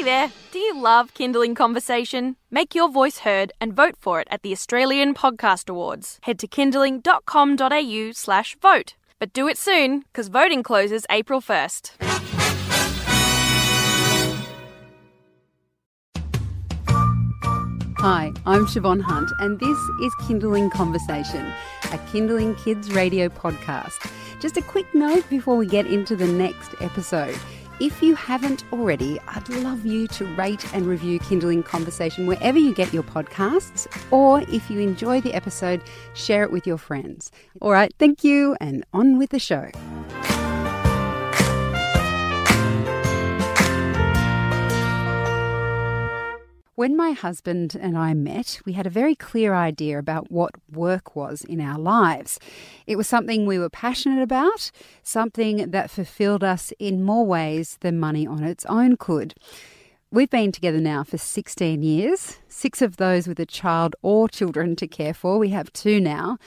Hey there, do you love Kinderling Conversation? Make your voice heard and vote for it at the Australian Podcast Awards. Head to kinderling.com.au slash vote. But do it soon, because voting closes April 1st. Hi, I'm Siobhan Hunt, and this is Kinderling Conversation, a Kinderling Kids radio podcast. Just a quick note before we get into the next episode. If you haven't already, I'd love you to rate and review Kinderling Conversation wherever you get your podcasts, or if you enjoy the episode, share it with your friends. All right, thank you, and on with the show. When my husband and I met, we had a very clear idea about what work was in our lives. It was something we were passionate about, something that fulfilled us in more ways than money on its own could. We've been together now for 16 years, six of those with a child or children to care for. We have two now,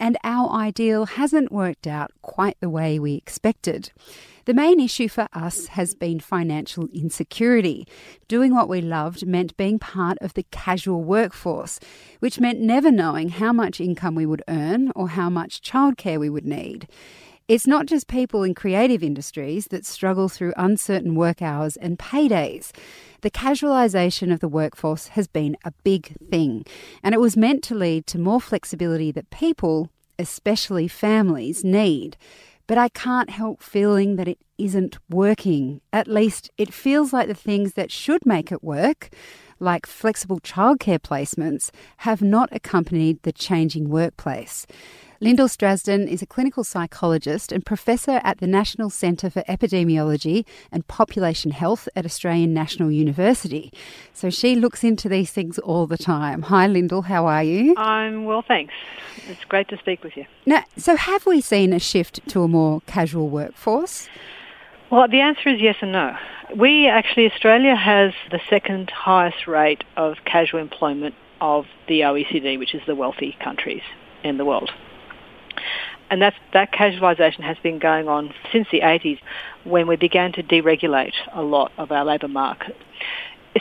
and our ideal hasn't worked out quite the way we expected. The main issue for us has been financial insecurity. Doing what we loved meant being part of the casual workforce, which meant never knowing how much income we would earn or how much childcare we would need. It's not just people in creative industries that struggle through uncertain work hours and paydays. The casualisation of the workforce has been a big thing, and it was meant to lead to more flexibility that people, especially families, need. But I can't help feeling that it isn't working. At least it feels like the things that should make it work, like flexible childcare placements, have not accompanied the changing workplace. Lyndall Strazdins is a clinical psychologist and professor at the National Centre for Epidemiology and Population Health at Australian National University. So she looks into these things all the time. Hi, Lyndall, how are you? I'm well, thanks. It's great to speak with you. Now, so have we seen a shift to a more casual workforce? Well, the answer is yes and no. We actually, Australia has the second highest rate of casual employment of the OECD, which is the wealthy countries in the world. And that's, that casualisation has been going on since the 80s when we began to deregulate a lot of our labour market.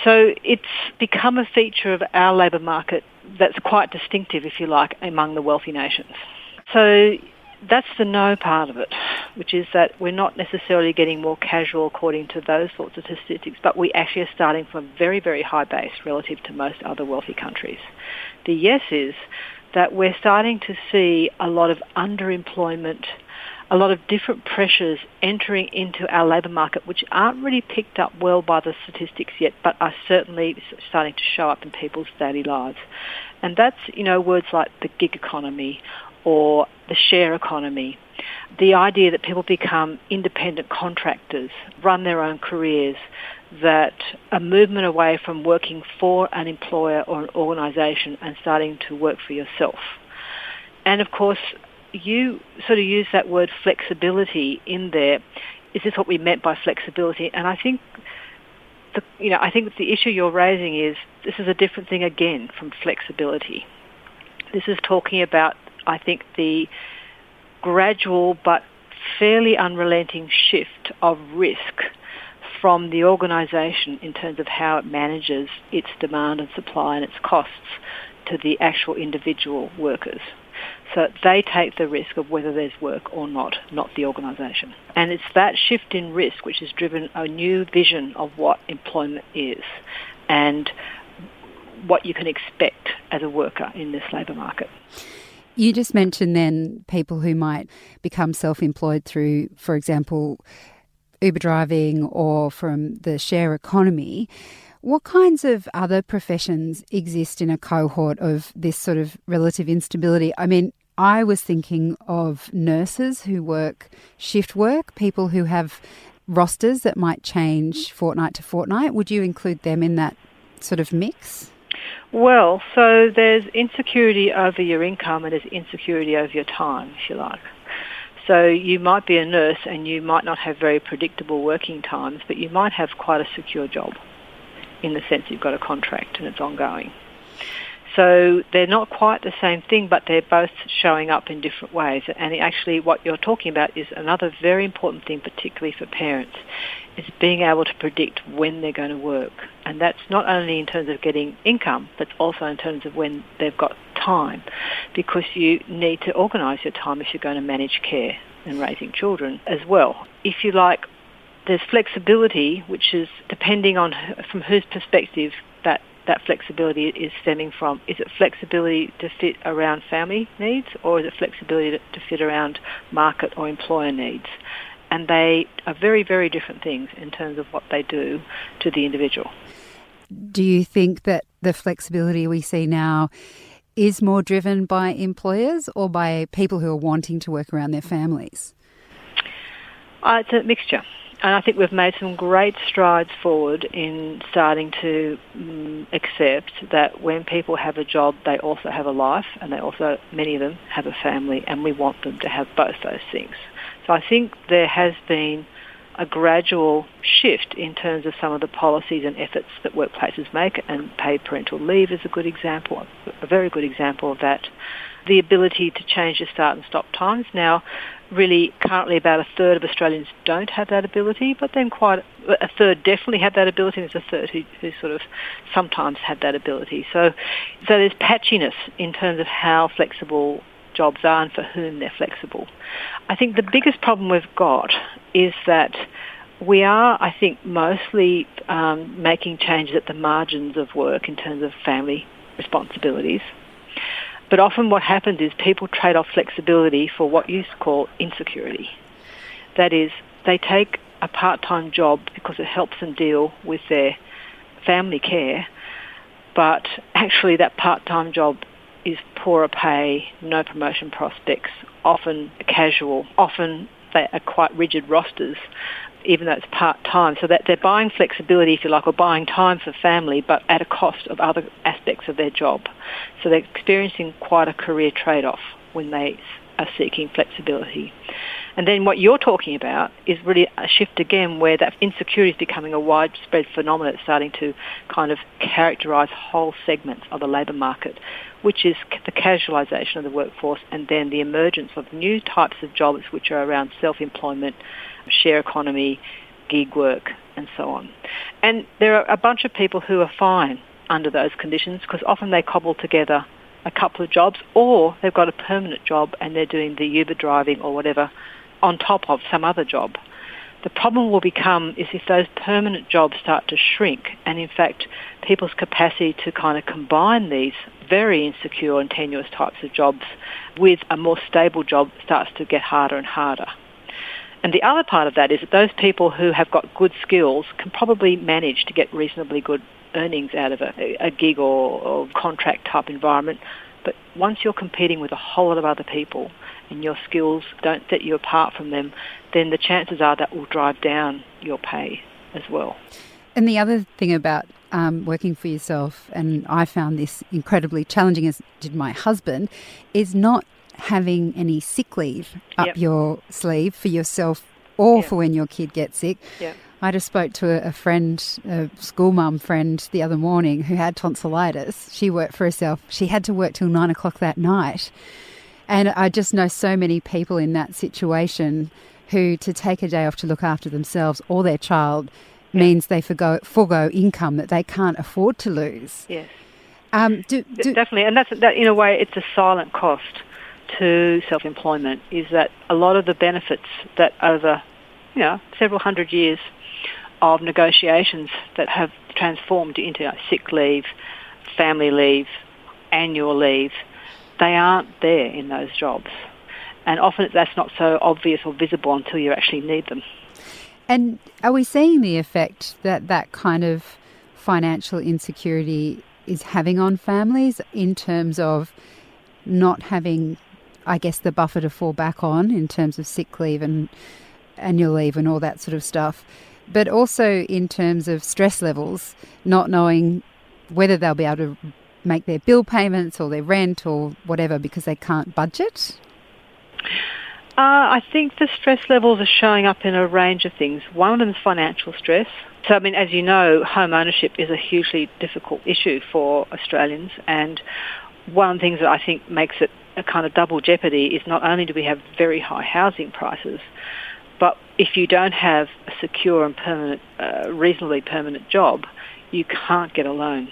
So it's become a feature of our labour market that's quite distinctive, if you like, among the wealthy nations. So that's the no part of it, which is that we're not necessarily getting more casual according to those sorts of statistics, but we actually are starting from a very, very high base relative to most other wealthy countries. The yes is that we're starting to see a lot of underemployment, a lot of different pressures entering into our labour market, which aren't really picked up well by the statistics yet, but are certainly starting to show up in people's daily lives. And that's, you know, words like the gig economy or the share economy. The idea that people become independent contractors, run their own careers, that a movement away from working for an employer or an organisation and starting to work for yourself. And of course, you sort of use that word flexibility in there. Is this what we meant by flexibility? And I think the, you know, I think the issue you're raising is this is a different thing again from flexibility. This is talking about, I think, the gradual but fairly unrelenting shift of risk from the organisation in terms of how it manages its demand and supply and its costs to the actual individual workers. So they take the risk of whether there's work or not, not the organisation. And it's that shift in risk which has driven a new vision of what employment is and what you can expect as a worker in this labour market. You just mentioned then people who might become self employed through, for example, Uber driving or from the share economy. What kinds of other professions exist in a cohort of this sort of relative instability? I mean, I was thinking of nurses who work shift work, people who have rosters that might change fortnight to fortnight. Would you include them in that sort of mix? Well, so there's insecurity over your income and there's insecurity over your time, if you like. So you might be a nurse and you might not have very predictable working times, but you might have quite a secure job in the sense you've got a contract and it's ongoing. So they're not quite the same thing, but they're both showing up in different ways. And actually, what you're talking about is another very important thing, particularly for parents, is being able to predict when they're going to work. And that's not only in terms of getting income, but also in terms of when they've got time, because you need to organise your time if you're going to manage care and raising children as well. If you like, there's flexibility, which is depending on from whose perspective that that flexibility is stemming from. Is it flexibility to fit around family needs or is it flexibility to, fit around market or employer needs? And they are very, very different things in terms of what they do to the individual. Do you think that the flexibility we see now is more driven by employers or by people who are wanting to work around their families? Uh, it's a mixture. And I think we've made some great strides forward in starting to um, accept that when people have a job, they also have a life, and they also, many of them, have a family, and we want them to have both those things. So I think there has been a gradual shift in terms of some of the policies and efforts that workplaces make, and paid parental leave is a good example, a very good example of that. The ability to change your start and stop times. Now, really, currently about a third of Australians don't have that ability, but then quite a third definitely have that ability, and there's a third who, who sort of sometimes have that ability. So, so there's patchiness in terms of how flexible jobs are and for whom they're flexible. I think the biggest problem we've got is that we are, I think, mostly um, making changes at the margins of work in terms of family responsibilities. But often what happens is people trade off flexibility for what you call insecurity. That is, they take a part-time job because it helps them deal with their family care, but actually that part-time job is poorer pay, no promotion prospects, often casual, often they are quite rigid rosters, even though it's part-time. So that they're buying flexibility, if you like, or buying time for family, but at a cost of other aspects of their job. So they're experiencing quite a career trade-off when they are seeking flexibility. And then what you're talking about is really a shift again where that insecurity is becoming a widespread phenomenon that's starting to kind of characterise whole segments of the labour market, which is the casualisation of the workforce and then the emergence of new types of jobs which are around self-employment, share economy, gig work and so on. And there are a bunch of people who are fine under those conditions because often they cobble together a couple of jobs or they've got a permanent job and they're doing the Uber driving or whatever on top of some other job. The problem will become is if those permanent jobs start to shrink and in fact people's capacity to kind of combine these very insecure and tenuous types of jobs with a more stable job starts to get harder and harder. And the other part of that is that those people who have got good skills can probably manage to get reasonably good earnings out of a, a gig or, or contract type environment. But once you're competing with a whole lot of other people and your skills don't set you apart from them, then the chances are that will drive down your pay as well. And the other thing about um, working for yourself, and I found this incredibly challenging, as did my husband, is not having any sick leave up yep. your sleeve for yourself or yep. for when your kid gets sick. Yep. I just spoke to a, friend, a school mum friend, the other morning who had tonsillitis. She worked for herself. She had to work till nine o'clock that night. And I just know so many people in that situation who, to take a day off to look after themselves or their child, yeah. means they forgo, forego income that they can't afford to lose. Yes. Um, do, do, Definitely. And that's, that, in a way, it's a silent cost to self-employment is that a lot of the benefits that over, you know, several hundred years of negotiations that have transformed into sick leave, family leave, annual leave, they aren't there in those jobs. And often that's not so obvious or visible until you actually need them. And are we seeing the effect that that kind of financial insecurity is having on families in terms of not having, I guess, the buffer to fall back on in terms of sick leave and annual leave and all that sort of stuff? but also in terms of stress levels, not knowing whether they'll be able to make their bill payments or their rent or whatever because they can't budget? Uh, I think the stress levels are showing up in a range of things. One of them is financial stress. So, I mean, as you know, home ownership is a hugely difficult issue for Australians, and one of the things that I think makes it a kind of double jeopardy is not only do we have very high housing prices, but if you don't have a secure and permanent, uh, reasonably permanent job, you can't get a loan.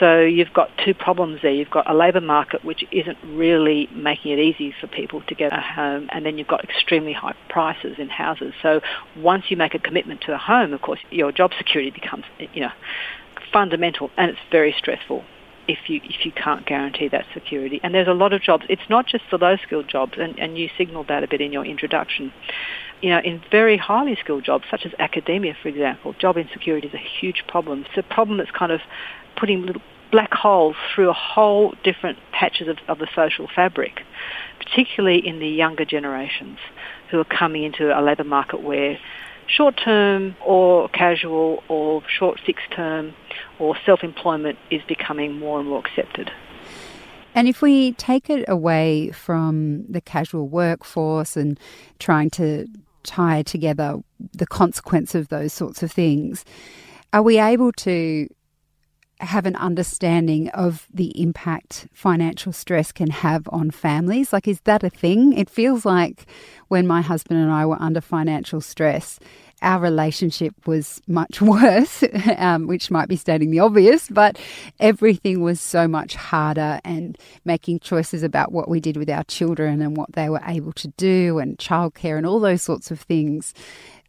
So you've got two problems there. You've got a labour market which isn't really making it easy for people to get a home, and then you've got extremely high prices in houses. So once you make a commitment to a home, of course, your job security becomes, you know, fundamental, and it's very stressful if you if you can't guarantee that security. And there's a lot of jobs. It's not just the low skilled jobs, and, and you signalled that a bit in your introduction. You know, in very highly skilled jobs, such as academia, for example, job insecurity is a huge problem. It's a problem that's kind of putting little black holes through a whole different patches of, of the social fabric, particularly in the younger generations who are coming into a labour market where short term or casual or short fixed term or self employment is becoming more and more accepted. And if we take it away from the casual workforce and trying to tie together the consequence of those sorts of things, are we able to have an understanding of the impact financial stress can have on families? Like, is that a thing? It feels like when my husband and I were under financial stress, our relationship was much worse, um, which might be stating the obvious, but everything was so much harder and making choices about what we did with our children and what they were able to do and childcare and all those sorts of things.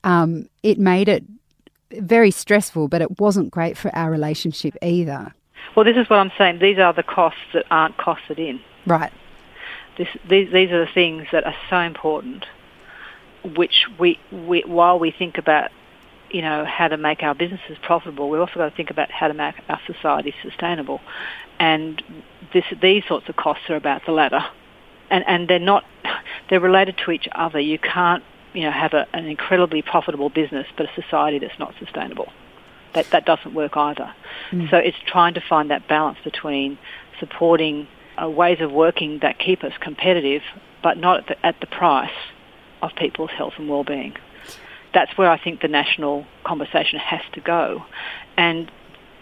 Um, it made it very stressful, but it wasn't great for our relationship either. Well, this is what I'm saying. These are the costs that aren't costed in. Right. This, these, these are the things that are so important, which we, we, while we think about, you know, how to make our businesses profitable, we've also got to think about how to make our society sustainable. And this, these sorts of costs are about the latter. And, and they're not, they're related to each other. You can't you know, have a, an incredibly profitable business, but a society that's not sustainable. That that doesn't work either. Mm. So it's trying to find that balance between supporting uh, ways of working that keep us competitive, but not at the, at the price of people's health and well-being. That's where I think the national conversation has to go, and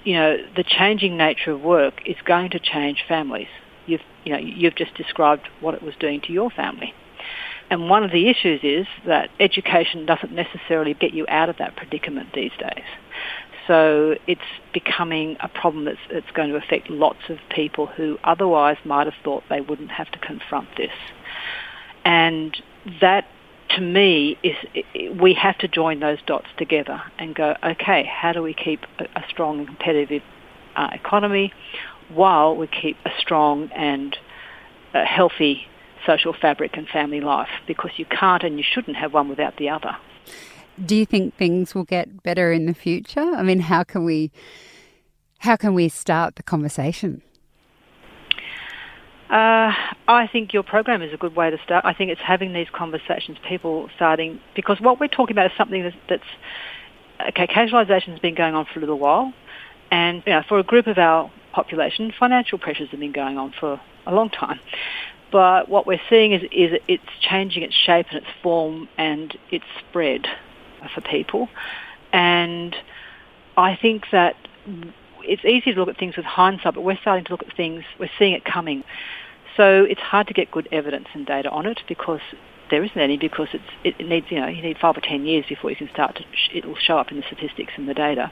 you know, the changing nature of work is going to change families. You've you know you've just described what it was doing to your family. And one of the issues is that education doesn't necessarily get you out of that predicament these days. So it's becoming a problem that's, going to affect lots of people who otherwise might have thought they wouldn't have to confront this. And that, to me, is we have to join those dots together and go, okay, how do we keep a, a strong and competitive uh, economy while we keep a strong and uh, healthy social fabric and family life because you can't and you shouldn't have one without the other. Do you think things will get better in the future? I mean, how can we how can we start the conversation? Uh, I think your program is a good way to start. I think it's having these conversations, people starting because what we're talking about is something that's, that's okay. Casualisation has been going on for a little while, and you know, for a group of our population, financial pressures have been going on for a long time. But what we're seeing is, is it's changing its shape and its form and its spread for people. And I think that it's easy to look at things with hindsight, but we're starting to look at things, we're seeing it coming. So it's hard to get good evidence and data on it because there isn't any because it needs, you know, you need five or ten years before you can start to, it'll show up in the statistics and the data.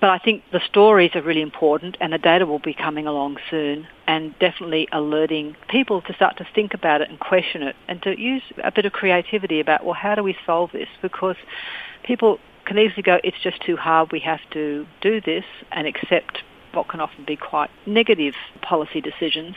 But I think the stories are really important and the data will be coming along soon and definitely alerting people to start to think about it and question it and to use a bit of creativity about, well, how do we solve this? Because people can easily go, it's just too hard, we have to do this and accept what can often be quite negative policy decisions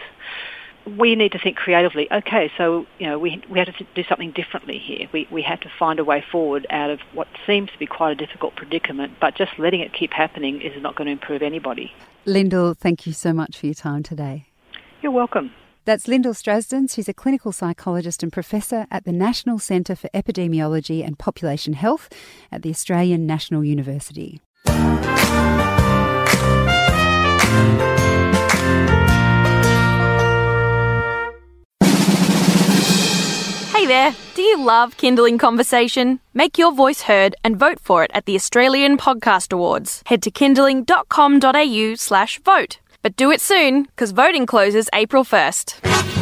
we need to think creatively. Okay, so you know we we have to do something differently here. We we have to find a way forward out of what seems to be quite a difficult predicament. But just letting it keep happening is not going to improve anybody. Lyndall, thank you so much for your time today. You're welcome. That's Lyndall Strazdins. She's a clinical psychologist and professor at the National Centre for Epidemiology and Population Health at the Australian National University. Hey there, do you love Kinderling Conversation? Make your voice heard and vote for it at the Australian Podcast Awards. Head to kinderling.com.au slash vote. But do it soon, because voting closes April 1st.